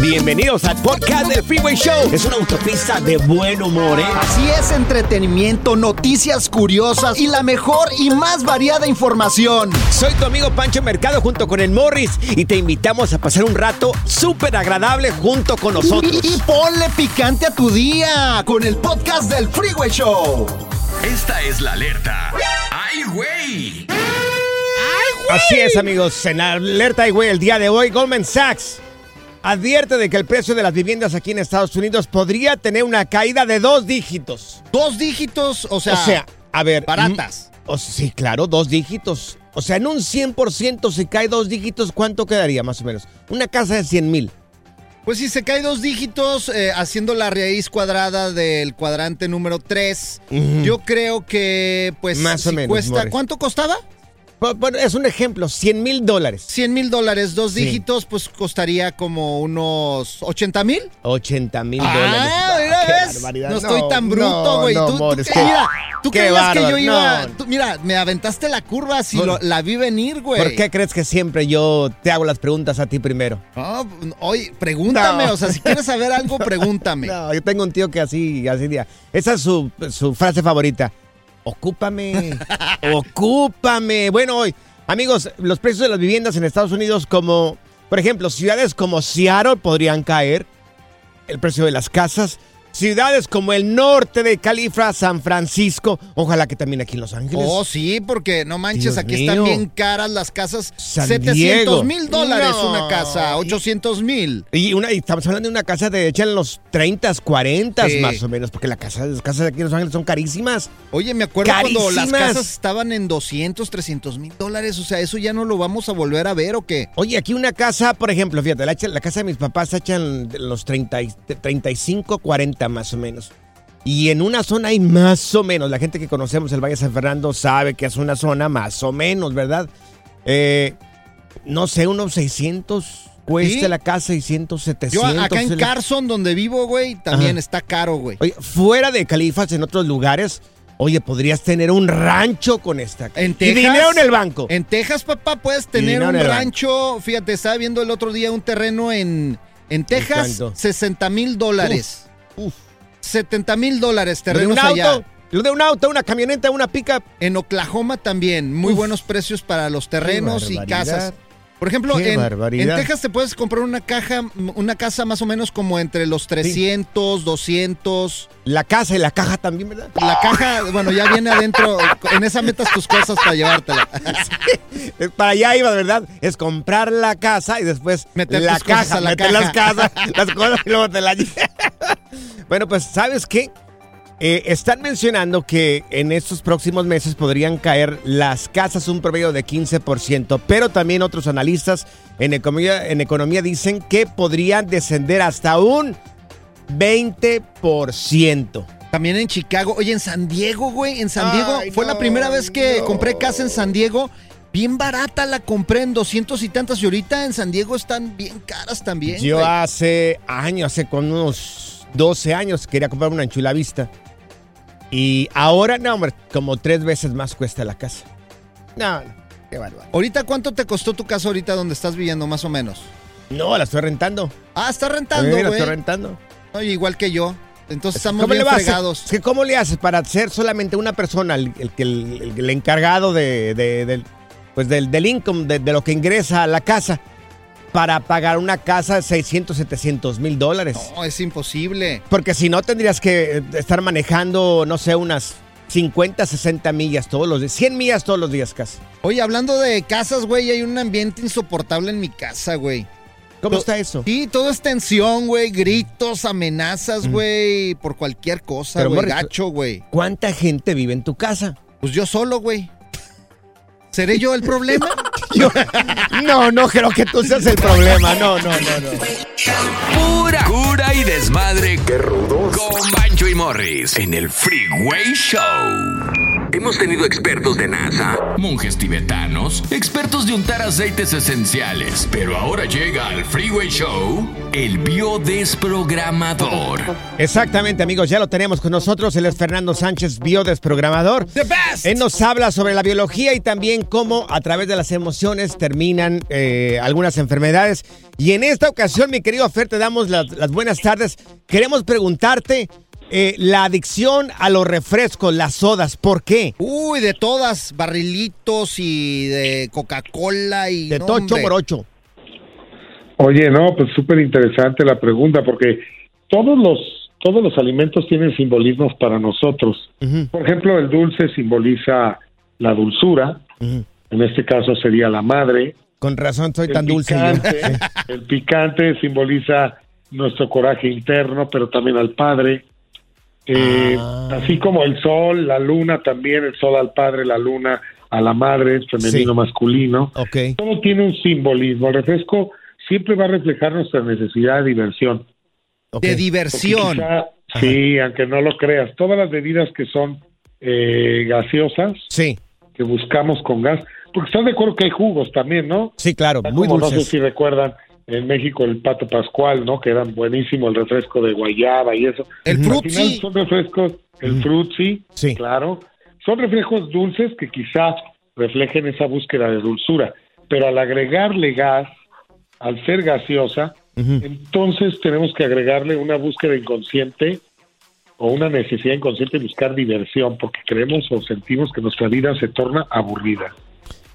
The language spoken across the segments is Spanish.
Bienvenidos al podcast del Freeway Show. Es una autopista de buen humor, ¿eh? Así es, entretenimiento, noticias curiosas y la mejor y más variada información. Soy tu amigo Pancho Mercado junto con el Morris y te invitamos a pasar un rato súper agradable junto con nosotros. Y, y ponle picante a tu día con el podcast del Freeway Show. Esta es la alerta. ¡Ay, güey! Así es, amigos. En la alerta y güey, el día de hoy, Goldman Sachs advierte de que el precio de las viviendas aquí en Estados Unidos podría tener una caída de dos dígitos. Dos dígitos, o sea, O sea, a ver. baratas. mm, o- sí, claro, dos dígitos. O sea, en un 100% si cae dos dígitos, ¿cuánto quedaría más o menos? Una casa de 100 mil. Pues si se cae dos dígitos eh, haciendo la raíz cuadrada del cuadrante número 3, Ujú. yo creo que pues Más o menos, cuesta. ¿cuánto costaba? Bueno, es un ejemplo, 100 mil dólares. 100 mil dólares, dos Sí. dígitos, pues costaría como unos 80 mil. 80 mil dólares. Ah, mira, qué ¿ves? barbaridad. No estoy tan bruto, güey. no, tú, que- mira, tú creías que yo iba. tú- mira, me aventaste la curva si lo- la vi venir, güey. ¿Por qué crees que siempre yo te hago las preguntas a ti primero? No, oye, pregúntame. O sea, si quieres saber algo, pregúntame. No, yo tengo un tío que así, así día. Esa es su, su frase favorita. Ocúpame, ocúpame. Bueno, hoy, amigos, los precios de las viviendas en Estados Unidos, como, por ejemplo, ciudades como Seattle podrían caer. El precio de las casas. Ciudades como el norte de California, San Francisco. Ojalá que también aquí en Los Ángeles. Oh, sí, porque no manches, Dios aquí mío. están bien caras las casas. San 700 Diego. mil dólares No. una casa, 800 mil. Y, una, y estamos hablando de una casa de hecha en los 30, 40 Sí. más o menos, porque la casa, las casas de aquí en Los Ángeles son carísimas. Oye, me acuerdo cuando las Carísimas. casas estaban en 200, 300 mil dólares. O sea, eso ya no lo vamos a volver a ver o qué. Oye, aquí una casa, por ejemplo, fíjate, la, hecha- la casa de mis papás se echan los 30, y- 35, 40 más o menos. Y en una zona hay más o menos, la gente que conocemos el Valle de San Fernando sabe que es una zona más o menos, ¿verdad? Eh, no sé, unos 600 cuesta ¿Sí? la casa, 600, 700. Yo acá en el- Carson, donde vivo, güey, también Ajá. está caro, güey. Oye, fuera de Califas, en otros lugares, oye, podrías tener un rancho con esta. En y dinero en el banco. En Texas, papá, puedes tener un banco. rancho. Fíjate, estaba viendo el otro día un terreno en, en Texas, cuánto? 60 mil dólares. Uf. 70 mil dólares Lo de terrenos un allá. auto, lo de un auto, una camioneta, una pickup. En Oklahoma también, muy Uf. buenos precios para los terrenos y casas. Por ejemplo, en, Texas te puedes comprar una caja, una casa más o menos como entre los 300, 200. La casa y la caja también, ¿verdad? La caja, bueno, ya viene adentro. En esa metas tus cosas para llevártela. Para allá iba, ¿verdad? Es comprar la casa y después Meter la tus cosas caja, a la meter caja. las casas, las cosas y luego te la Bueno, pues, ¿sabes qué? Eh, están mencionando que en estos próximos meses podrían caer las casas un promedio de 15%, pero también otros analistas en economía, en economía dicen que podrían descender hasta un 20%. También en Chicago. Oye, en San Diego, güey. En San Diego Ay, fue la primera vez que no. compré casa en San Diego. Bien barata la compré en 200 y tantas. Y ahorita en San Diego están bien caras también. Yo güey. hace años, hace con unos 12 años, quería comprar una en Vista. Y ahora, no, hombre, como tres veces más cuesta la casa. No, no, qué bárbaro. Ahorita, ¿cuánto te costó tu casa ahorita donde estás viviendo, más o menos? No, la estoy rentando. Ah, está rentando, la güey. estoy rentando. Oye, igual que yo. Entonces estamos ¿Cómo le, bien fregados. Que ¿Cómo le haces para ser solamente una persona, el, el, que- el- el encargado de, de- del, pues del, del income, de, de lo que ingresa a la casa, para pagar una casa de 600, 700 mil dólares? No, es imposible. Porque si no, tendrías que eh, estar manejando, no sé, unas 50, 60 millas todos los días. 100 millas todos los días casi. Oye, hablando de casas, güey, hay un ambiente insoportable en mi casa, güey. ¿Cómo To- está eso? Sí, todo es tensión, güey, gritos, amenazas, güey, por cualquier cosa, Pero, güey, gacho, güey. ¿Cuánta gente vive en tu casa? Pues yo solo, güey. ¿Seré yo el problema? Yo- no, no creo que tú seas el problema. No, no, no, no. Pura cura y desmadre. ¡Qué rudos! Con Bancho y Morris en el Freeway Show. Hemos tenido expertos de NASA, monjes tibetanos, expertos de untar aceites esenciales. Pero ahora llega al Freeway Show el biodesprogramador. Exactamente, amigos, ya lo tenemos con nosotros. Él es Fernando Sánchez, biodesprogramador. Él nos habla sobre la biología y también cómo a través de las emociones terminan eh, algunas enfermedades. Y en esta ocasión, mi querido Fer, te damos las, las buenas tardes. Queremos preguntarte eh, la adicción a los refrescos, las sodas, ¿por qué? Uy, de todas, barrilitos y de Coca-Cola y... De hombre. por ocho. Oye, no, pues súper interesante la pregunta porque todos los todos los alimentos tienen simbolismos para nosotros. Por ejemplo, el dulce simboliza la dulzura, en este caso sería la madre. Con razón, soy El tan dulce. el picante simboliza nuestro coraje interno, pero también al padre. Eh, Ah. Así como el sol, la luna también, el sol al padre, la luna a la madre, femenino, Sí. masculino. Ok. Todo tiene un simbolismo. El refresco siempre va a reflejar nuestra necesidad de diversión. De diversión. quizá- sí, aunque no lo creas, todas las bebidas que son eh, gaseosas, Sí, que buscamos con gas, porque están de acuerdo que hay jugos también, ¿no? sí, claro, Está muy como, No sé dulces. si recuerdan en México el Pato Pascual, ¿no? Que eran buenísimo el refresco de guayaba y eso. El Al frutzi. final son refrescos, el frutzi, Sí. claro. Son refrescos dulces que quizás reflejen esa búsqueda de dulzura, pero al agregarle gas, al ser gaseosa, entonces tenemos que agregarle una búsqueda inconsciente o una necesidad inconsciente de buscar diversión, porque creemos o sentimos que nuestra vida se torna aburrida.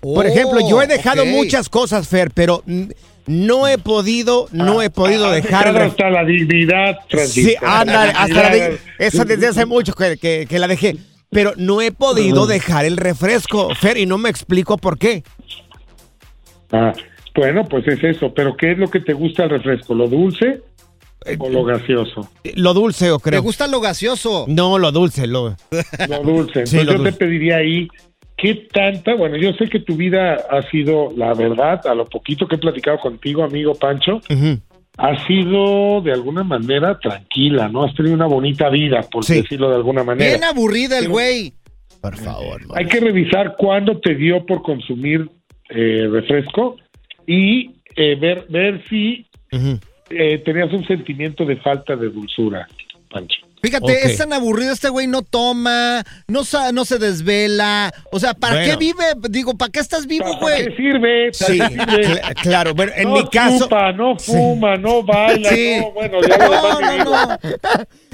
Por ejemplo, yo he dejado muchas cosas, Fer, pero mm, no he podido, no he podido Ah, dejar hasta la dignidad, Sí, ándale, hasta la dignidad. esa desde hace mucho que, que- que la dejé. Pero no he podido dejar el refresco, Fer, y no me explico por qué. Ah, bueno, pues es eso. Pero ¿qué es lo que te gusta el refresco? ¿Lo dulce Eh, o lo gaseoso? Lo dulce, yo ¿Te creo. gusta lo gaseoso? No, lo dulce, lo. Lo dulce. Sí, Entonces lo yo dulce. te pediría ahí, ¿qué tanta? Bueno, yo sé que tu vida ha sido, la verdad, a lo poquito que he platicado contigo, amigo Pancho, Ujú. ha sido de alguna manera tranquila, ¿no? Has tenido una bonita vida, por Sí. decirlo de alguna manera. Bien aburrida el güey. Por favor. Hay que revisar cuándo te dio por consumir eh, refresco y eh, ver, ver si eh, tenías un sentimiento de falta de dulzura, Pancho. Fíjate, es tan aburrido este güey, no toma, no, no se desvela. O sea, ¿para Bueno. qué vive? Digo, ¿para qué estás vivo, ¿Para güey? qué sirve? ¿Para Sí, qué sirve? cl- claro. Bueno, en no mi caso. chupa, no fuma, no baila, Sí. no, bueno, ya No, no, no.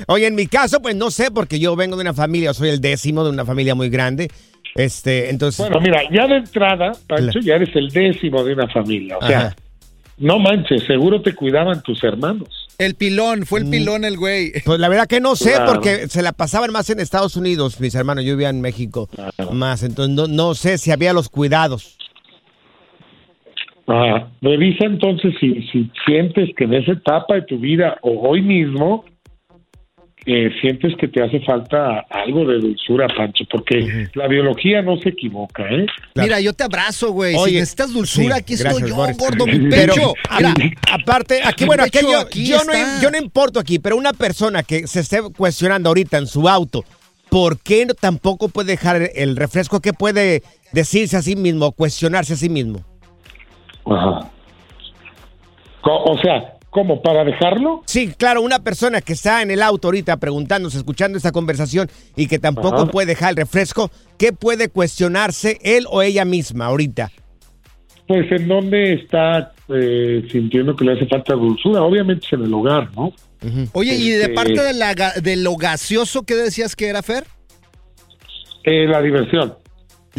Oye, en mi caso, pues no sé, porque yo vengo de una familia, soy el décimo de una familia muy grande. Este, entonces. Bueno, mira, ya de entrada, Pancho, Claro. ya eres el décimo de una familia. O sea, Ajá. No manches, seguro te cuidaban tus hermanos. El pilón, fue el Mm. pilón el güey. Pues la verdad que no sé, Claro. porque se la pasaban más en Estados Unidos, mis hermanos. Yo vivía en México Claro. más, entonces no, no sé si había los cuidados. Ah, revisa entonces si, si sientes que en esa etapa de tu vida o hoy mismo eh, sientes que te hace falta algo de dulzura, Pancho, porque la biología no se equivoca, ¿eh? Claro. Mira, yo te abrazo, güey. Si Oye, necesitas dulzura, sí, aquí gracias, estoy yo, Boris. gordo, mi pecho. Mira, aparte, aquí, bueno, aquí yo, aquí yo no, está. yo no importo aquí, pero una persona que se esté cuestionando ahorita en su auto, ¿por qué no, tampoco puede dejar el refresco? ¿Qué puede decirse a sí mismo, o cuestionarse a sí mismo? Ajá. O sea, ¿cómo? ¿Para dejarlo? Sí, claro, una persona que está en el auto ahorita preguntándose, escuchando esta conversación y que tampoco Ajá. puede dejar el refresco, ¿qué puede cuestionarse él o ella misma ahorita? Pues en dónde está eh, sintiendo que le hace falta dulzura, obviamente es en el hogar, ¿no? Oye, y de Este- parte de, la, de lo gaseoso, ¿qué decías que era, Fer? Eh, la diversión.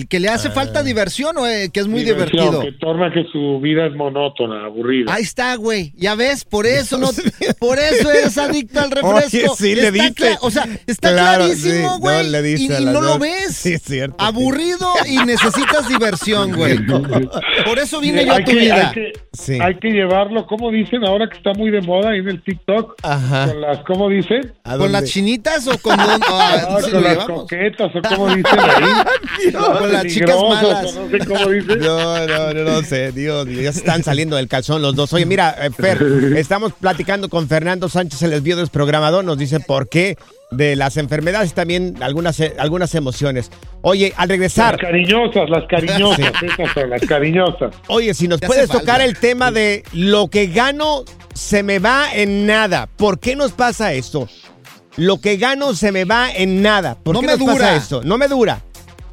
¿El que le hace Ah. falta diversión o eh, que es muy Diversión, divertido? Que torna que su vida es monótona, aburrida. Ahí está, güey. Ya ves, por eso no, por eso eres adicto al refresco. Oye, sí, le Está cla- O sea, está Claro, clarísimo, sí, güey. no, le diste y, y no lo ves. Sí, es cierto, sí. Aburrido y necesitas diversión, güey. Por eso vine yo a tu que, vida. hay, que, Sí. hay que llevarlo, como dicen ahora que está muy de moda ahí en el TikTok, Ajá. con las, ¿cómo dicen? ¿A ¿Con las chinitas o con dónde? Ah, sí con las coquetas, o como dicen ahí. Con las chicas malas. No sé cómo dicen. No, no, no, no sé, Dios, ya se están saliendo del calzón los dos. Oye, mira, eh, Fer, estamos platicando con Fernando Sánchez, el desvío desprogramador, nos dice por qué de las enfermedades y también algunas, eh, algunas emociones. Oye, al Las regresar, cariñosas, las cariñosas, esas son las cariñosas. oye, si nos puedes falta. tocar el tema de lo que gano se me va en nada. ¿Por qué nos pasa esto? Lo que gano se me va en nada. ¿Por No qué me nos pasa dura. esto? No me dura.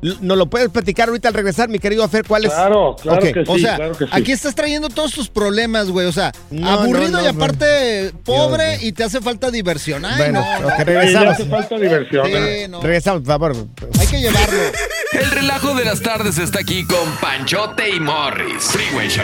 ¿Nos lo puedes platicar ahorita al regresar, mi querido Fer? ¿Cuál es? Claro, claro Ok. que sí, O sea, claro que sí. aquí estás trayendo todos tus problemas, güey. O sea, No, aburrido no, no, y aparte pobre Dios, y te hace falta diversión. Ay, Bueno, no. ok, Sí, regresamos. hace falta diversión. Sí, no. Regresamos, por favor. Hay que llevarlo. El relajo de las tardes está aquí con Panchote y Morris. Freeway Show.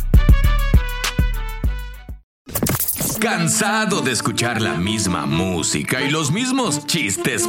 ¿Cansado de escuchar la misma música y los mismos chistes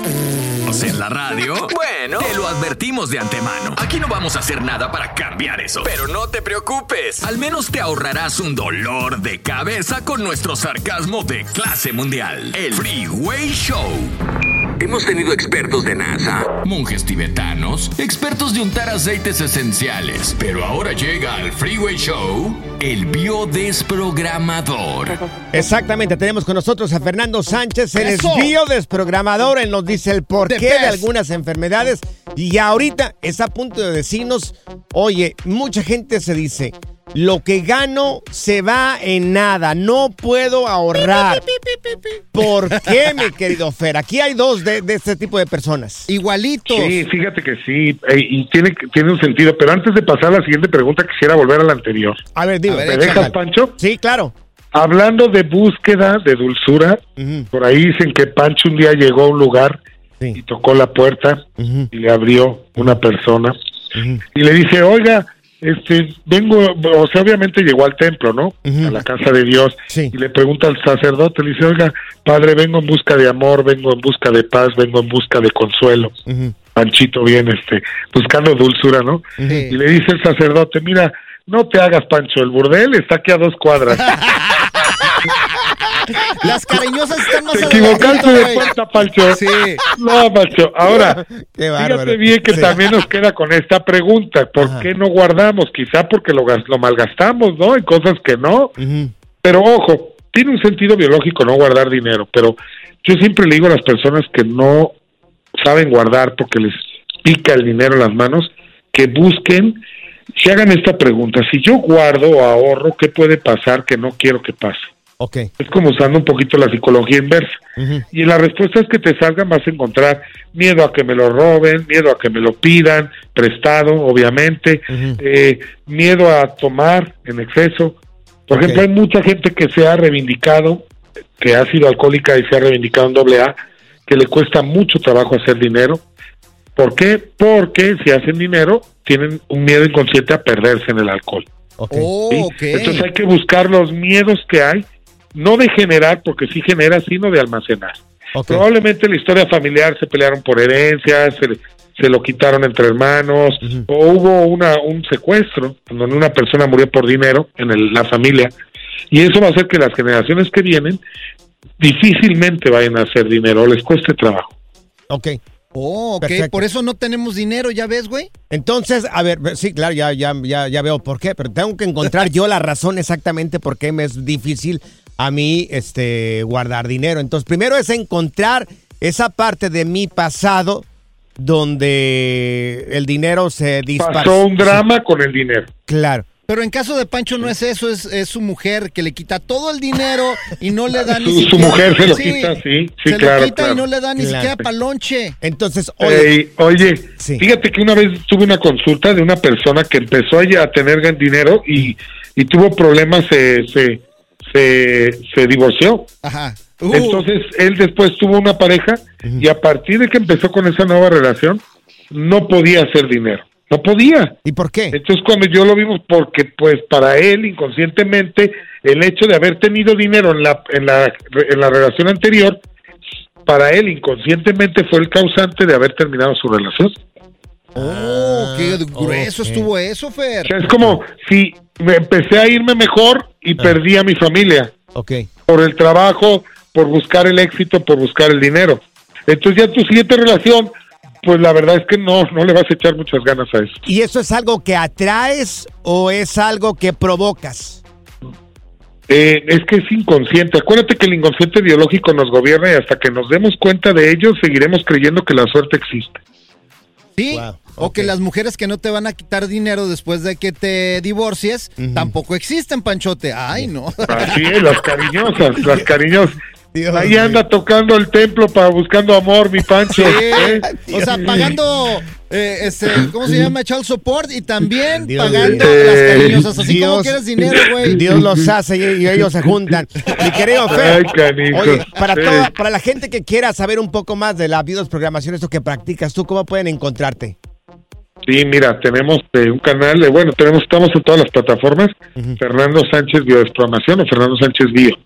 en la radio? Bueno, te lo advertimos de antemano. Aquí no vamos a hacer nada para cambiar eso. Pero no te preocupes. Al menos te ahorrarás un dolor de cabeza con nuestro sarcasmo de clase mundial. El Freeway Show. Hemos tenido expertos de NASA, monjes tibetanos, expertos de untar aceites esenciales. Pero ahora llega al Freeway Show el biodesprogramador. Exactamente, tenemos con nosotros a Fernando Sánchez, el ¡Eso! desprogramador. Él nos dice el porqué de algunas enfermedades. Y ahorita está a punto de decirnos, oye, mucha gente se dice, lo que gano se va en nada, no puedo ahorrar. ¿Por qué, mi querido Fer? Aquí hay dos de, de este tipo de personas. Igualitos. Sí, fíjate que sí, eh, y tiene, tiene un sentido. Pero antes de pasar a la siguiente pregunta, quisiera volver a la anterior. A ver, dime. ¿Me dejas, Pancho? Sí, claro. Hablando de búsqueda de dulzura, por ahí dicen que Pancho un día llegó a un lugar y tocó la puerta y le abrió una persona y le dice, oiga, este, vengo, o sea, obviamente llegó al templo, ¿no? A la casa de Dios Sí. y le pregunta al sacerdote, le dice, oiga, padre, vengo en busca de amor, vengo en busca de paz, vengo en busca de consuelo. Panchito bien, este, buscando dulzura, ¿no? Sí. Y le dice el sacerdote, mira, no te hagas, Pancho, el burdel está aquí a dos cuadras. Las cariñosas están más Te equivocaste de puerta, Pancho. Sí. No, Pancho. Ahora, fíjate bien que Sí. también nos queda con esta pregunta. ¿Por Ajá. qué no guardamos? Quizá porque lo, gas- lo malgastamos, ¿no? En cosas que no. Pero ojo, tiene un sentido biológico no guardar dinero, pero yo siempre le digo a las personas que no saben guardar porque les pica el dinero en las manos, que busquen, se hagan esta pregunta, si yo guardo o ahorro, ¿qué puede pasar que no quiero que pase? Ok. Es como usando un poquito la psicología inversa. Y en las respuestas que te salgan vas a encontrar miedo a que me lo roben, miedo a que me lo pidan, prestado, obviamente, eh, miedo a tomar en exceso. Por ejemplo, hay mucha gente que se ha reivindicado, que ha sido alcohólica y se ha reivindicado en doble A, que le cuesta mucho trabajo hacer dinero. ¿Por qué? Porque si hacen dinero, tienen un miedo inconsciente a perderse en el alcohol. Oh. Entonces hay que buscar los miedos que hay, no de generar, porque sí genera, sino de almacenar. Probablemente la historia familiar se pelearon por herencias, se, se lo quitaron entre hermanos, o hubo una, un secuestro, donde una persona murió por dinero en el- la familia, y eso va a hacer que las generaciones que vienen difícilmente vayan a hacer dinero, les cueste trabajo. Ok. Oh, ok. Perfecto. Por eso no tenemos dinero, ¿ya ves, güey? Entonces, a ver, sí, claro, ya, ya, ya, ya veo por qué, pero tengo que encontrar yo la razón exactamente por qué me es difícil a mí este, guardar dinero. Entonces, primero es encontrar esa parte de mi pasado donde el dinero se dispara. Pasó un drama con el dinero. Claro. Pero en caso de Pancho no es eso, es, es su mujer que le quita todo el dinero y no le da ni Su- su siquiera- mujer se lo quita, sí, sí, se claro, lo quita claro. y no le da ni Claro. siquiera palonche. Entonces, oye, Ey, oye, Sí. fíjate que una vez tuve una consulta de una persona que empezó ella a tener gan- dinero y, y tuvo problemas, se, se, se, se divorció. Ajá. Uh, Entonces él después tuvo una pareja y a partir de que empezó con esa nueva relación, no podía hacer dinero. No podía. ¿y por qué? Entonces cuando yo lo vimos, porque pues para él inconscientemente el hecho de haber tenido dinero en la, en la, en la relación anterior, para él inconscientemente fue el causante de haber terminado su relación. Oh, qué grueso ok. estuvo eso, Fer. O sea, es como si me empecé a irme mejor y perdí a mi familia Ok. por el trabajo, por buscar el éxito, por buscar el dinero. Entonces ya tu siguiente relación, pues la verdad es que no, no le vas a echar muchas ganas a eso. ¿Y eso es algo que atraes o es algo que provocas? Eh, es que es inconsciente. Acuérdate que el inconsciente biológico nos gobierna y hasta que nos demos cuenta de ello, seguiremos creyendo que la suerte existe. Sí. Wow, O que las mujeres que no te van a quitar dinero después de que te divorcies tampoco existen, Panchote. Ay, no. Así es, las cariñosas, las cariñosas. Dios Ahí anda tocando el templo para buscando amor, mi Pancho. ¿eh? O sea, pagando, eh, este, ¿cómo se llama? Child support y también Dios pagando las cariñosas. Así como Dios- quieres dinero, güey. Dios los hace y, y ellos se juntan. Mi querido Fer, Ay, oye, para, toda- para la gente que quiera saber un poco más de la videoprogramación, esto que practicas tú, ¿cómo pueden encontrarte? Sí, mira, tenemos eh, un canal, de, bueno, tenemos, estamos en todas las plataformas, Fernando Sánchez Biodesprogramación o Fernando Sánchez Bio.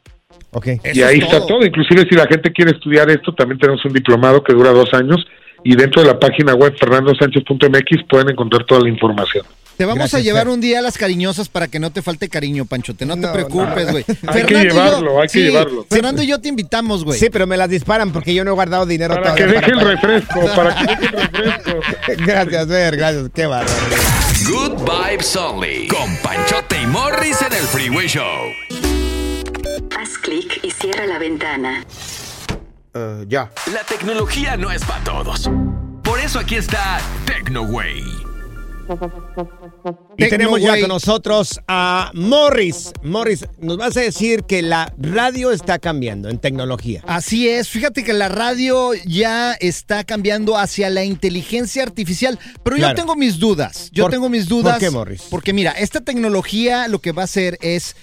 Y ahí está todo, inclusive si la gente quiere estudiar esto, también tenemos un diplomado que dura dos años y dentro de la página web fernandosánchez.mx pueden encontrar toda la información. Te vamos Gracias, a llevar Fer. un día a las cariñosas para que no te falte cariño, Panchote. No te No, preocupes, güey. Hay que llevarlo, hay que llevarlo. Fernando y yo te invitamos, güey. Sí, pero me las disparan porque yo no he guardado dinero Para que deje el refresco, para que deje el refresco. Gracias, Fer, gracias. Qué bárbaro. Good Vibes Only. Con Panchote y Morris en el Freeway Show. Clic y cierra la ventana. ya. La tecnología no es para todos. Por eso aquí está TecnoWay. Y Tecno tenemos ya Way. con nosotros a Morris. Morris, nos vas a decir que la radio está cambiando en tecnología. Así es, fíjate que la radio ya está cambiando hacia la inteligencia artificial, pero Claro. yo tengo mis dudas. Yo ¿Por- tengo mis dudas. por qué, Morris? Porque mira, esta tecnología lo que va a hacer es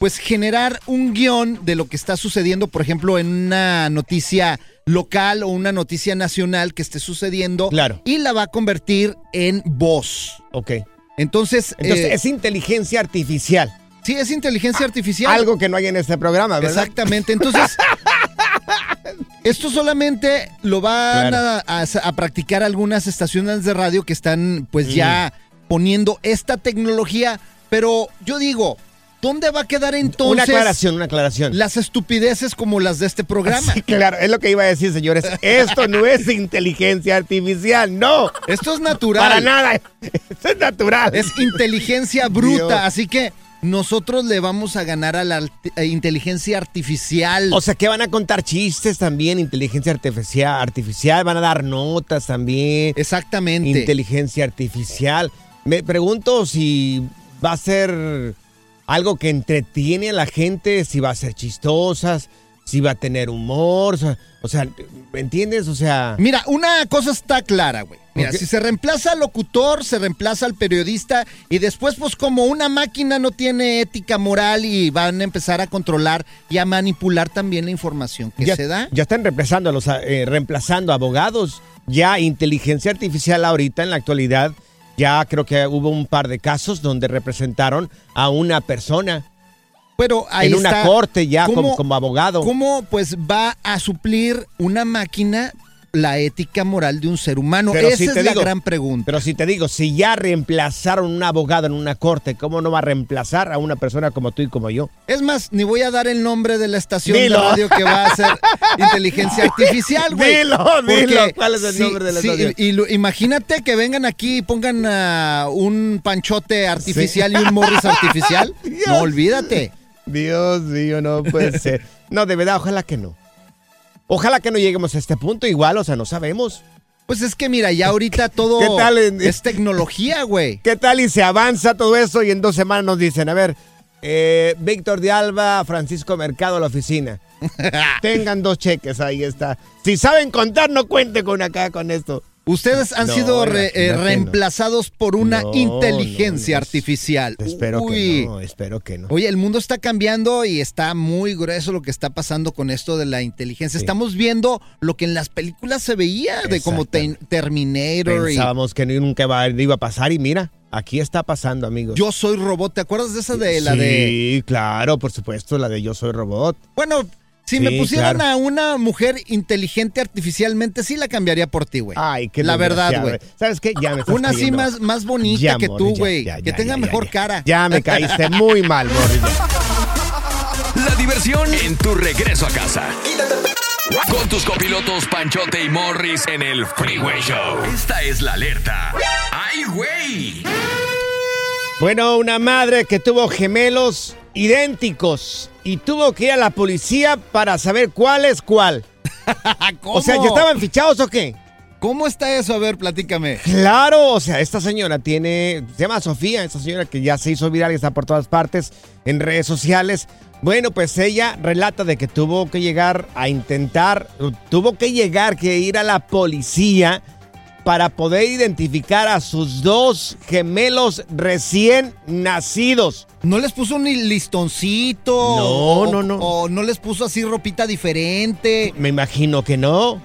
pues generar un guion de lo que está sucediendo, por ejemplo, en una noticia local o una noticia nacional que esté sucediendo Claro. y la va a convertir en voz. Ok. Entonces, Entonces, eh, es inteligencia artificial. sí es inteligencia artificial. Algo que no hay en este programa, ¿verdad? Exactamente. Entonces, esto solamente lo van Claro. a, a- a practicar algunas estaciones de radio que están pues ya poniendo esta tecnología. Pero yo digo, ¿dónde va a quedar entonces una aclaración, una aclaración. las estupideces como las de este programa? Sí, claro, es lo que iba a decir, señores. Esto no es inteligencia artificial, no. Esto es natural. Para nada. Esto es natural. Es inteligencia bruta. Dios. Así que nosotros le vamos a ganar a la art- inteligencia artificial. O sea, que van a contar chistes también, inteligencia artificial, artificial, van a dar notas también, Exactamente. inteligencia artificial. Me pregunto si va a ser algo que entretiene a la gente, si va a ser chistosas, si va a tener humor, o sea, o sea, ¿me entiendes? O sea, Mira, una cosa está clara, güey. Mira, si se reemplaza al locutor, se reemplaza al periodista y después, pues como una máquina no tiene ética moral y van a empezar a controlar y a manipular también la información que ya, se da. ya están reemplazando a los eh, reemplazando abogados, ya inteligencia artificial ahorita en la actualidad, ya creo que hubo un par de casos donde representaron a una persona Pero ahí en una está. corte ya ¿Cómo- como, como abogado. ¿Cómo pues va a suplir una máquina la ética moral de un ser humano? Pero Esa si es te la digo- gran pregunta. Pero si te digo, si ya reemplazaron un abogado en una corte, ¿cómo no va a reemplazar a una persona como tú y como yo? Es más, ni voy a dar el nombre de la estación Dilo. de radio que va a hacer inteligencia artificial, güey. Dilo, dilo. ¿Cuál es el sí, nombre de la sí, estación? y, imagínate que vengan aquí y pongan ah, un panchote artificial y un morris artificial. Dios. No, olvídate. Dios mío, no puede ser. No, de verdad, ojalá que no. Ojalá que no lleguemos a este punto igual, o sea, no sabemos. Pues es que mira, ya ahorita todo ¿Qué tal en- es tecnología, güey. ¿Qué tal y se avanza todo eso y en dos semanas nos dicen, a ver, eh, Víctor de Alba, Francisco Mercado a la oficina. Tengan dos cheques, ahí está. Si saben contar, no cuente con acá con esto. Ustedes han No, sido re- eh, no. reemplazados por una No, inteligencia artificial. Espero Uy. que no, espero que no. Oye, el mundo está cambiando y está muy grueso lo que está pasando con esto de la inteligencia. Sí. Estamos viendo lo que en las películas se veía, de como Ten- Terminator y Pensábamos que nunca iba, iba a pasar y mira, aquí está pasando, amigos. Yo soy robot. ¿Te acuerdas de esa de la de... Sí, claro, por supuesto, la de Yo Soy Robot. Bueno, si Sí, me pusieran claro. a una mujer inteligente artificialmente, sí la cambiaría por ti, güey. Ay, qué La verdad, güey. ¿Sabes qué? Ya me estás Una así más, más bonita Ya, que tú, güey. Que ya, tenga ya, mejor ya. cara. Ya me caíste muy mal, Morri. La diversión en tu regreso a casa. Con tus copilotos Panchote y Morris en el Freeway Show. Esta es la alerta. ¡Ay, güey! Bueno, una madre que tuvo gemelos idénticos y tuvo que ir a la policía para saber cuál es cuál. O sea, ¿ya estaban fichados o qué? ¿Cómo está eso? A ver, platícame. Claro, o sea, esta señora tiene, se llama Sofía, esta señora que ya se hizo viral y está por todas partes en redes sociales. Bueno, pues ella relata de que tuvo que llegar a intentar, tuvo que llegar, que ir a la policía para poder identificar a sus dos gemelos recién nacidos. ¿No les puso ni listoncito? No, o, no, no. ¿O no les puso así ropita diferente? Me imagino que no.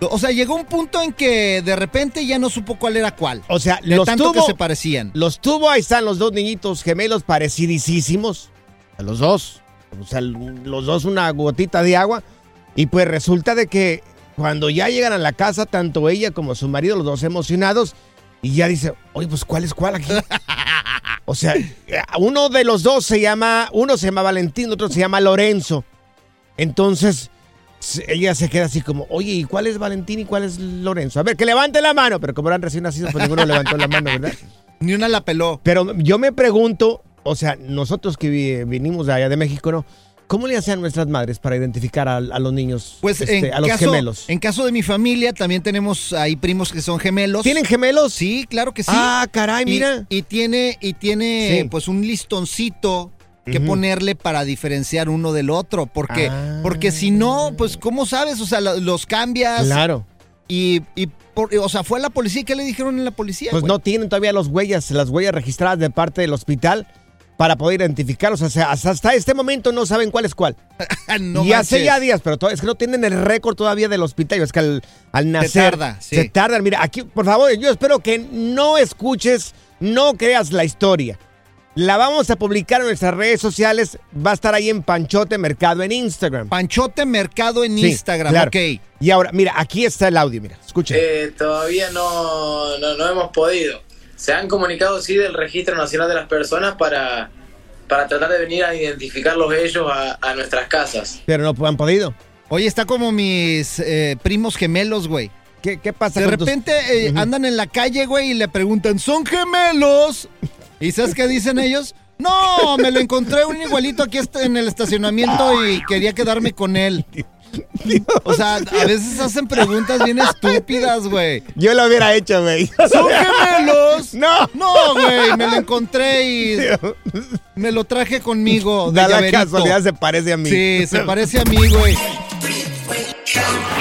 O sea, llegó un punto en que de repente ya no supo cuál era cuál. O sea, De los tanto tuvo, que se parecían. los tuvo, ahí están los dos niñitos gemelos parecidísimos. A los dos. O sea, los dos una gotita de agua. Y pues resulta de que cuando ya llegan a la casa, tanto ella como su marido, los dos emocionados, y ya dice, oye, pues ¿cuál es cuál aquí? o sea, uno de los dos se llama, uno se llama Valentín, otro se llama Lorenzo. Entonces, ella se queda así como, oye, ¿y cuál es Valentín y cuál es Lorenzo? A ver, que levante la mano, pero como eran recién nacidos, pues ninguno levantó la mano, ¿verdad? Ni una la peló. Pero yo me pregunto, o sea, nosotros que vi- vinimos de allá de México, ¿no? ¿Cómo le hacían nuestras madres para identificar a, a los niños, Pues este, en, a los caso, gemelos? en caso de mi familia, también tenemos ahí primos que son gemelos. ¿Tienen gemelos? Sí, claro que sí. Ah, caray, mira. Y, tiene, y tiene Sí. pues un listoncito que ponerle para diferenciar uno del otro. Porque, Ah. porque si no, pues, ¿cómo sabes? O sea, lo- los cambias. Claro. Y, y por- o sea, fue a la policía. ¿y ¿Qué le dijeron en la policía? Pues güey? no tienen todavía los huellas, las huellas registradas de parte del hospital para poder identificarlos. O sea, hasta, hasta este momento no saben cuál es cuál. No y hace ya días, pero es que no tienen el récord todavía del hospital. Es que al, al nacer tarda, sí. se tardan. Mira, aquí, por favor, yo espero que no escuches, no creas la historia. La vamos a publicar en nuestras redes sociales. Va a estar ahí en Panchote Mercado en Instagram. Panchote Mercado en Sí, Instagram, claro. ok. Y ahora, mira, aquí está el audio, mira, escuchen. Eh, todavía no, no, no hemos podido. Se han comunicado, sí, del Registro Nacional de las Personas para, para tratar de venir a identificarlos ellos a, a nuestras casas. Pero no han podido. Oye, está como mis eh, primos gemelos, güey. ¿Qué, qué pasa De tus- repente eh, andan en la calle, güey, y le preguntan, ¿son gemelos? ¿Y sabes qué dicen ellos? No, me lo encontré un igualito aquí en el estacionamiento y quería quedarme con él. O sea, a veces hacen preguntas bien estúpidas, güey. Yo lo hubiera hecho, güey. ¿Son gemelos? No. No, güey, me lo encontré y me lo traje conmigo. De Da la casualidad, se parece a mí. Sí, se parece a mí, güey.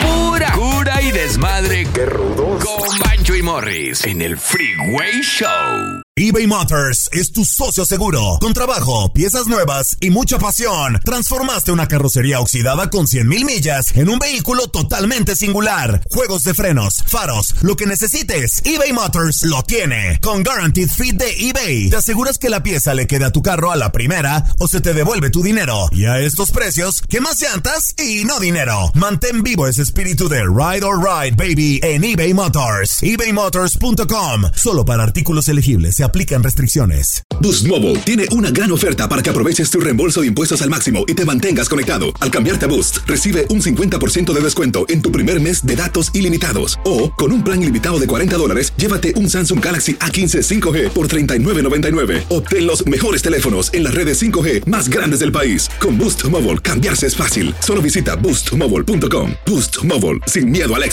Pura cura y desmadre. ¡Qué rudos! Con Bancho y Morris en el Freeway Show. eBay Motors es tu socio seguro. Con trabajo, piezas nuevas y mucha pasión, transformaste una carrocería oxidada con 100 mil millas en un vehículo totalmente singular. Juegos de frenos, faros, lo que necesites, eBay Motors lo tiene. Con Guaranteed Fit de eBay, te aseguras que la pieza le quede a tu carro a la primera o se te devuelve tu dinero. Y a estos precios, ¿qué más llantas y no dinero? Mantén vivo ese espíritu de Ride or Ride, baby, en eBay Motors. ebaymotors.com. Solo para artículos elegibles se aplican restricciones. Boost Mobile tiene una gran oferta para que aproveches tu reembolso de impuestos al máximo y te mantengas conectado. Al cambiarte a Boost, recibe un 50% de descuento en tu primer mes de datos ilimitados. O, con un plan ilimitado de 40 dólares, llévate un Samsung Galaxy A15 5G por $39.99. Obtén los mejores teléfonos en las redes 5G más grandes del país. Con Boost Mobile, cambiarse es fácil. Solo visita boostmobile.com. Boost Mobile, sin miedo al éxito.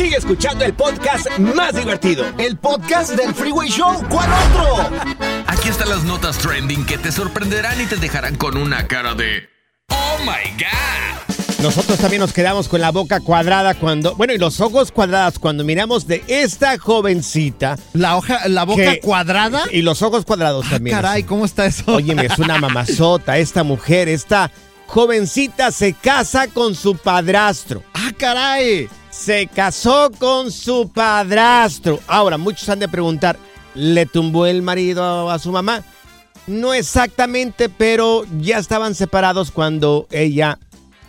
Sigue escuchando el podcast más divertido. El podcast del Freeway Show. ¿Cuál otro? Aquí están las notas trending que te sorprenderán y te dejarán con una cara de ¡Oh my God! Nosotros también nos quedamos con la boca cuadrada cuando, bueno, y los ojos cuadrados cuando miramos de esta jovencita. La hoja, la boca que- cuadrada. Y los ojos cuadrados Ah, también. caray, ¿cómo está eso? Óyeme, es una mamazota. Esta mujer, esta jovencita se casa con su padrastro. ¡Ah, caray! Se casó con su padrastro. Ahora, muchos han de preguntar, ¿le tumbó el marido a su mamá? No exactamente, pero ya estaban separados cuando ella,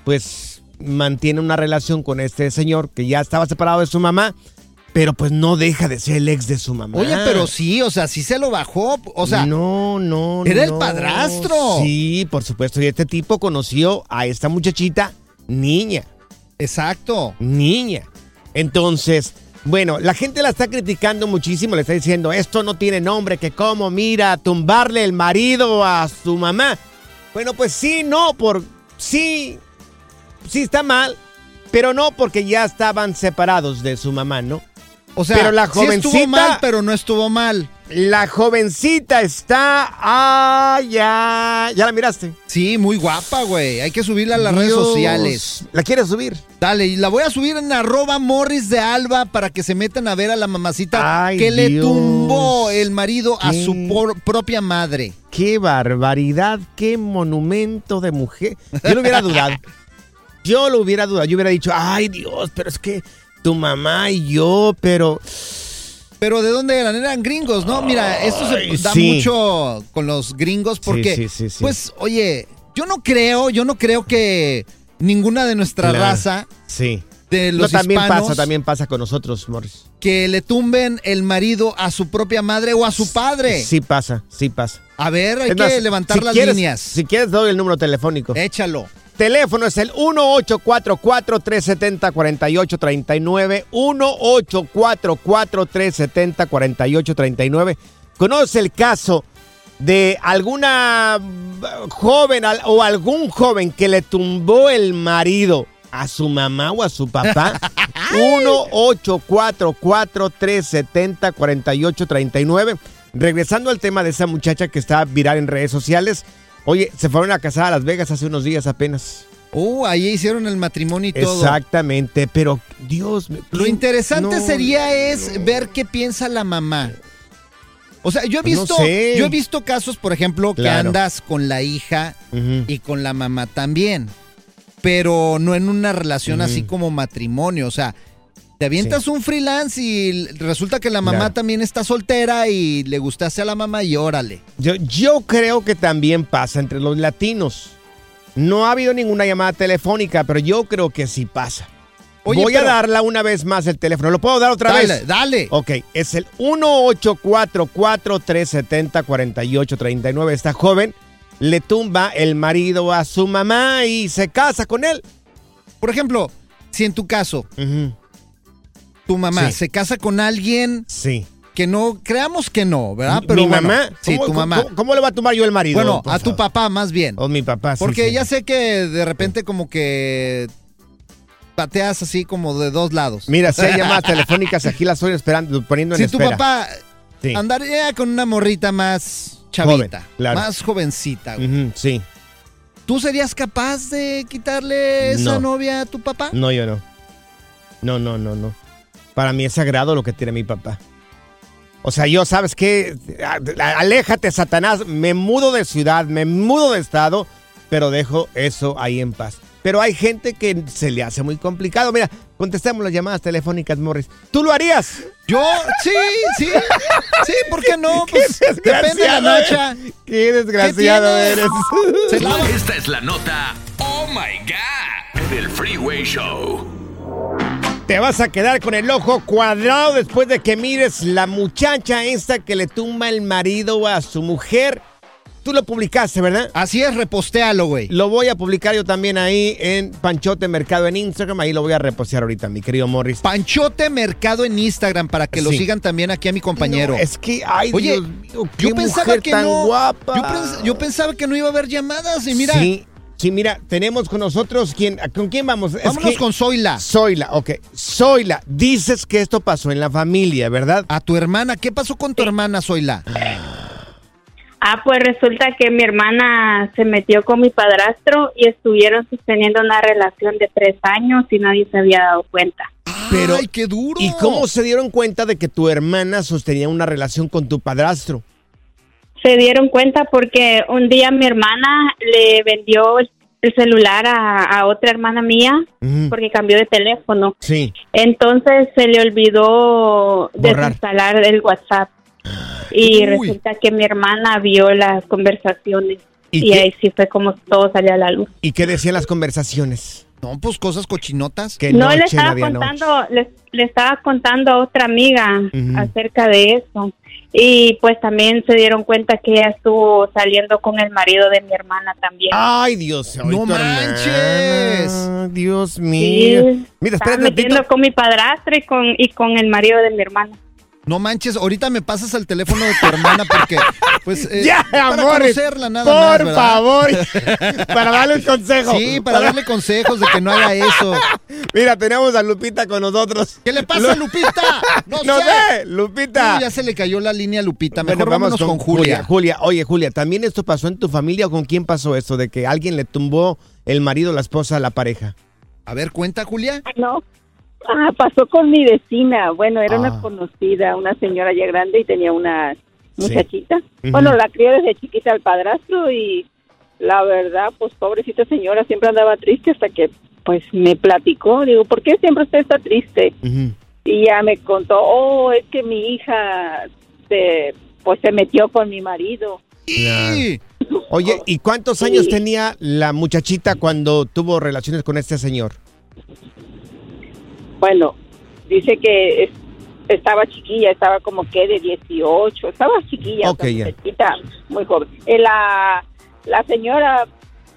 pues, mantiene una relación con este señor que ya estaba separado de su mamá, pero pues no deja de ser el ex de su mamá. Oye, pero sí, o sea, sí se lo bajó. O sea, no, no, era el padrastro. Sí, por supuesto. Y este tipo conoció a esta muchachita niña. Exacto. Niña. Entonces, bueno, la gente la está criticando muchísimo, le está diciendo, esto no tiene nombre, que cómo, mira, tumbarle el marido a su mamá. Bueno, pues sí, no, por sí, sí está mal, pero no porque ya estaban separados de su mamá, ¿no? O sea, Pero la sí estuvo jovencita- mal, pero no estuvo mal. La jovencita está, ah, ya, ya la miraste. Sí, muy guapa, güey. Hay que subirla a las redes sociales. ¿La quieres subir? Dale, y la voy a subir en arroba morris de alba para que se metan a ver a la mamacita Ay, que le tumbó el marido a su por- propia madre. Qué barbaridad, qué monumento de mujer. Yo lo hubiera dudado. Yo lo hubiera dudado. Yo hubiera dicho, ay Dios, pero es que tu mamá y yo, pero... Pero ¿de dónde eran? Eran gringos, ¿no? Mira, esto se da sí. mucho con los gringos porque, sí, sí, sí. pues, oye, yo no creo, yo no creo que ninguna de nuestra Claro. raza Sí. de No, los también hispanos pasa, también pasa con nosotros, Morris. que le tumben el marido a su propia madre o a su padre. Sí pasa, sí pasa. A ver, hay Es que más, levantar si las quieres- líneas. Si quieres, doy el número telefónico. Échalo. Teléfono es el 1844-370-4839. 1844-370-4839. ¿Conoce el caso de alguna joven o algún joven que le tumbó el marido a su mamá o a su papá? 1844-370-4839. Regresando al tema de esa muchacha que está viral en redes sociales. Oye, se fueron a casar a Las Vegas hace unos días apenas. Uh, ahí hicieron el matrimonio y todo. Exactamente, pero Dios mío. Lo interesante No, sería es ver qué piensa la mamá. O sea, yo he Pues no visto, sé. yo he visto casos, por ejemplo, que andas con la hija y con la mamá también, pero no en una relación así como matrimonio. O sea, te avientas un freelance y resulta que la mamá Claro. también está soltera y le gustaste a la mamá y órale. Yo, yo creo que también pasa entre los latinos. No ha habido ninguna llamada telefónica, pero yo creo que sí pasa. Oye, Voy a darla una vez más el teléfono. ¿Lo puedo dar otra Dale, vez? dale. Ok, es el 1844-370-4839. Esta joven le tumba el marido a su mamá y se casa con él. Por ejemplo, si en tu caso, tu mamá Sí. se casa con alguien Sí. que no, creamos que no, ¿verdad? ¿Mi bueno, mamá? Sí, ¿Cómo- tu mamá. ¿Cómo, cómo le va a tumbar yo el marido? Bueno, a tu papá más bien. O mi papá, sí, Porque sí. ya sé que de repente como que pateas así como de dos lados. Mira, si hay llamadas telefónicas, aquí las estoy esperando, poniendo en Si tu espera. papá Sí. andaría con una morrita más chavita, Joven, claro. más jovencita, güey, sí. ¿tú serías capaz de quitarle esa No. novia a tu papá? No, yo no. No, no, no, no. Para mí es sagrado lo que tiene mi papá. O sea, yo, ¿sabes qué? Aléjate, Satanás. Me mudo de ciudad, me mudo de estado, pero dejo eso ahí en paz. Pero hay gente que se le hace muy complicado. Mira, contestemos las llamadas telefónicas, Morris. ¿Tú lo harías? Yo, sí, sí. Sí, ¿por qué no? Qué Pues depende de la nacha. Qué desgraciado ¿Qué eres. Esta es la nota Oh My God del Freeway Show. Te vas a quedar con el ojo cuadrado después de que mires la muchacha esta que le tumba el marido a su mujer. Tú lo publicaste, ¿verdad? Así es, repostéalo, güey. Lo voy a publicar yo también ahí en Panchote Mercado en Instagram. Ahí lo voy a repostear ahorita, mi querido Morris. Panchote Mercado en Instagram para que lo sigan también aquí a mi compañero. No, es que, ay, Oye, Dios mío, qué yo pensaba mujer que tan no. guapa. Yo, pens- yo pensaba que no iba a haber llamadas y mira, Sí, sí, mira, tenemos con nosotros, ¿quién, ¿con quién vamos? Es vámonos que- con Zoila. Zoila, ok. Zoila, dices que esto pasó en la familia, ¿verdad? A tu hermana, ¿qué pasó con tu hermana Zoila? Ah, pues resulta que mi hermana se metió con mi padrastro y estuvieron sosteniendo una relación de tres años y nadie se había dado cuenta. Pero, Ay, qué duro. ¿Y cómo se dieron cuenta de que tu hermana sostenía una relación con tu padrastro? Se dieron cuenta porque un día mi hermana le vendió el el celular a, a otra hermana mía porque cambió de teléfono. Sí. Entonces se le olvidó Borrar. desinstalar el WhatsApp. Y Uy. resulta que mi hermana vio las conversaciones. ¿Y Y, ahí sí fue como todo salió a la luz. ¿Y qué decían las conversaciones? No, pues cosas cochinotas. Que no noche, le estaba contando, le, le estaba contando a otra amiga acerca de eso. Y pues también se dieron cuenta que ella estuvo saliendo con el marido de mi hermana también. Ay, Dios. ¡No tu hermana. manches! Dios Sí, mío. Mira, estaba espera metiendo ratito. con mi padrastro y con, y con el marido de mi hermana. No manches, ahorita me pasas al teléfono de tu hermana porque, pues, eh, Ya, para amores. conocerla nada Por más, ¿verdad? favor. para darle un consejo. Sí, para darle consejos de que no haga eso. Mira, tenemos a Lupita con nosotros. ¿Qué le pasa, Lu- Lupita? No, No sé. sé, Lupita. Uy, ya se le cayó la línea a Lupita. Bueno, Mejor vamos vámonos con, con Julia. Julia. oye, Julia, ¿también esto pasó en tu familia o con quién pasó esto de que alguien le tumbó el marido, la esposa, a la pareja? A ver, cuenta, Julia. No, ah, pasó con mi vecina. Bueno, era Ah. una conocida, una señora ya grande y tenía una Sí. muchachita. Bueno, la crió desde chiquita al padrastro y la verdad, pues pobrecita señora siempre andaba triste hasta que pues me platicó. Digo, ¿por qué siempre usted está triste? Y ya me contó, oh, es que mi hija se, pues se metió con mi marido. Oye, ¿y cuántos años tenía la muchachita cuando tuvo relaciones con este señor? Bueno, dice que es- estaba chiquilla, estaba como que de 18, estaba chiquilla, muy joven. Eh, la, la señora,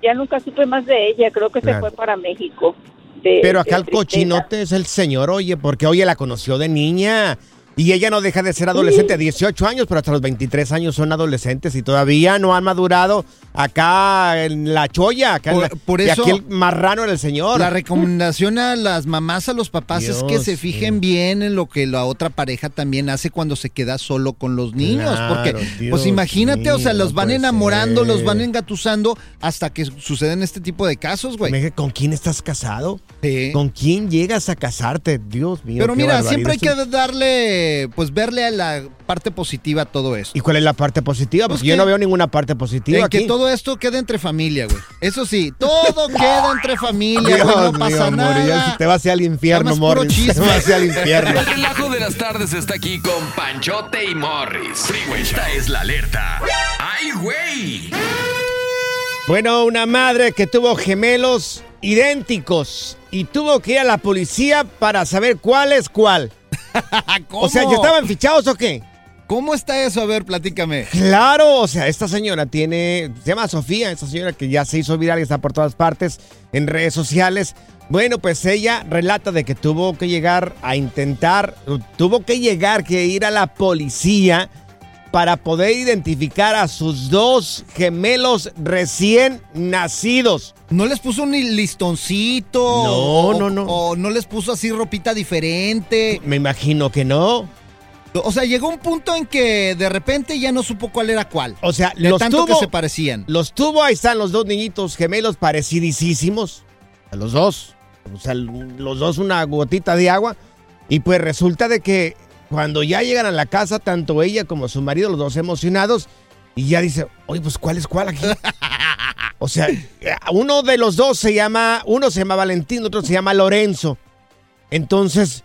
ya nunca supe más de ella, creo que Claro. se fue para México. de- Pero acá el tristeza. cochinote es el señor, oye, porque oye, la conoció de niña. Y ella no deja de ser adolescente, 18 años, pero hasta los 23 años son adolescentes y todavía no han madurado acá en la cholla. Acá en Por- la- por y eso- aquí el marrano era el señor. la recomendación a las mamás, a los papás, es que se fijen bien en lo que la otra pareja también hace cuando se queda solo con los niños. Claro, porque, Dios pues imagínate, o sea, los van enamorando, los van engatusando hasta que suceden este tipo de casos, güey. ¿Con quién estás casado? Sí. ¿Con quién llegas a casarte? Dios mío. Pero mira, barbaridad. siempre hay Eso- que darle, pues verle a la parte positiva a todo esto. ¿Y cuál es la parte positiva? Pues Porque yo no veo ninguna parte positiva En aquí. que todo esto quede entre familia, güey. Eso sí, todo queda entre familia, Dios güey. No pasa nada. se te va hacia el infierno, Morris. Te chisme. va hacia el infierno. El relajo de las tardes está aquí con Panchote y Morris. Freeway, esta es la alerta. ¡Ay, güey! Bueno, una madre que tuvo gemelos idénticos, y tuvo que ir a la policía para saber cuál es cuál. O sea, ¿ya estaban fichados o qué? ¿Cómo está eso? A ver, platícame. Claro, o sea, esta señora tiene, se llama Sofía, esta señora que ya se hizo viral y está por todas partes en redes sociales. Bueno, pues ella relata de que tuvo que llegar a intentar, tuvo que llegar, que ir a la policía para poder identificar a sus dos gemelos recién nacidos. ¿No les puso un listoncito? No, o, no, no. ¿O no les puso así ropita diferente? Me imagino que no. O sea, llegó un punto en que de repente ya no supo cuál era cuál. O sea, de los tanto tuvo, que se parecían. Los tuvo, ahí están los dos niñitos gemelos parecidísimos. A los dos. O sea, los dos una gotita de agua. Y pues resulta de que cuando ya llegan a la casa, tanto ella como su marido, los dos emocionados, y ya dice, oye, pues ¿cuál es cuál aquí? o sea, uno de los dos se llama, uno se llama Valentín, otro se llama Lorenzo. Entonces,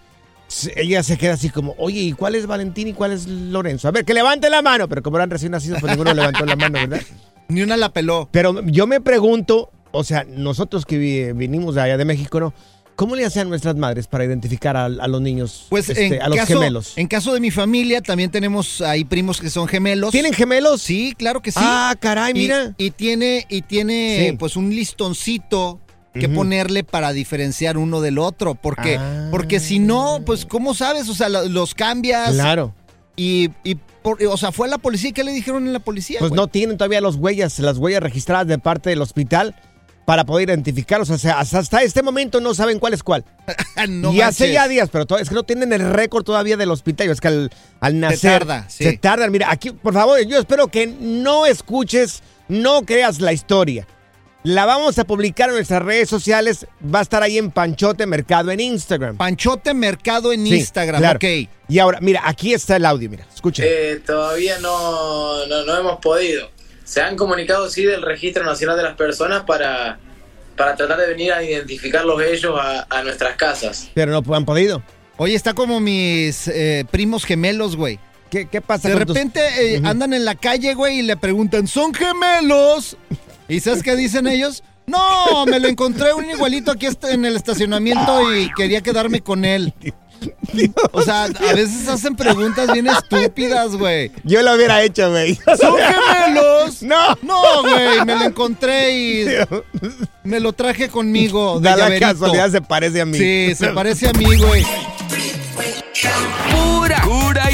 ella se queda así como, oye, ¿y cuál es Valentín y cuál es Lorenzo? A ver, que levante la mano, pero como eran recién nacidos, pues ninguno levantó la mano, ¿verdad? Ni una la peló. Pero yo me pregunto, o sea, nosotros que vinimos de allá de México, ¿no? ¿Cómo le hacían nuestras madres para identificar a, a los niños, pues este, en a los caso, gemelos? En caso de mi familia, también tenemos ahí primos que son gemelos. ¿Tienen gemelos? Sí, claro que sí. Ah, caray, mira. Y, tiene, y tiene Sí. pues un listoncito que ponerle para diferenciar uno del otro. Porque, Ah. porque si no, pues, ¿cómo sabes? O sea, lo- los cambias. Claro. Y, y por- o sea, fue a la policía. ¿Qué le dijeron en la policía? Pues güey? no tienen todavía los huellas, las huellas registradas de parte del hospital para poder identificarlos. O sea, hasta, hasta este momento no saben cuál es cuál. No y hace manches. ya días, pero es que no tienen el récord todavía del hospital. Es que al, al nacer tarda, sí. se tardan. Mira, aquí, por favor, yo espero que no escuches, no creas la historia. La vamos a publicar en nuestras redes sociales. Va a estar ahí en Panchote Mercado en Instagram. Panchote Mercado en Sí, Instagram, claro. ok. Y ahora, mira, aquí está el audio, mira, escucha. Eh, todavía no, no, no hemos podido. Se han comunicado, sí, del Registro Nacional de las Personas para, para tratar de venir a identificarlos ellos a, a nuestras casas. Pero no han podido. Oye, está como mis eh, primos gemelos, güey. ¿Qué, qué pasa De tus- repente eh, andan en la calle, güey, y le preguntan, ¿son gemelos? ¿Y sabes qué dicen ellos? No, me lo encontré un igualito aquí en el estacionamiento y quería quedarme con él. O sea, a veces hacen preguntas bien estúpidas, güey. Yo lo hubiera hecho, güey. ¿Son gemelos? No. No, güey, me lo encontré y me lo traje conmigo. de Da la casualidad, se parece a mí. Sí, se parece a mí, güey.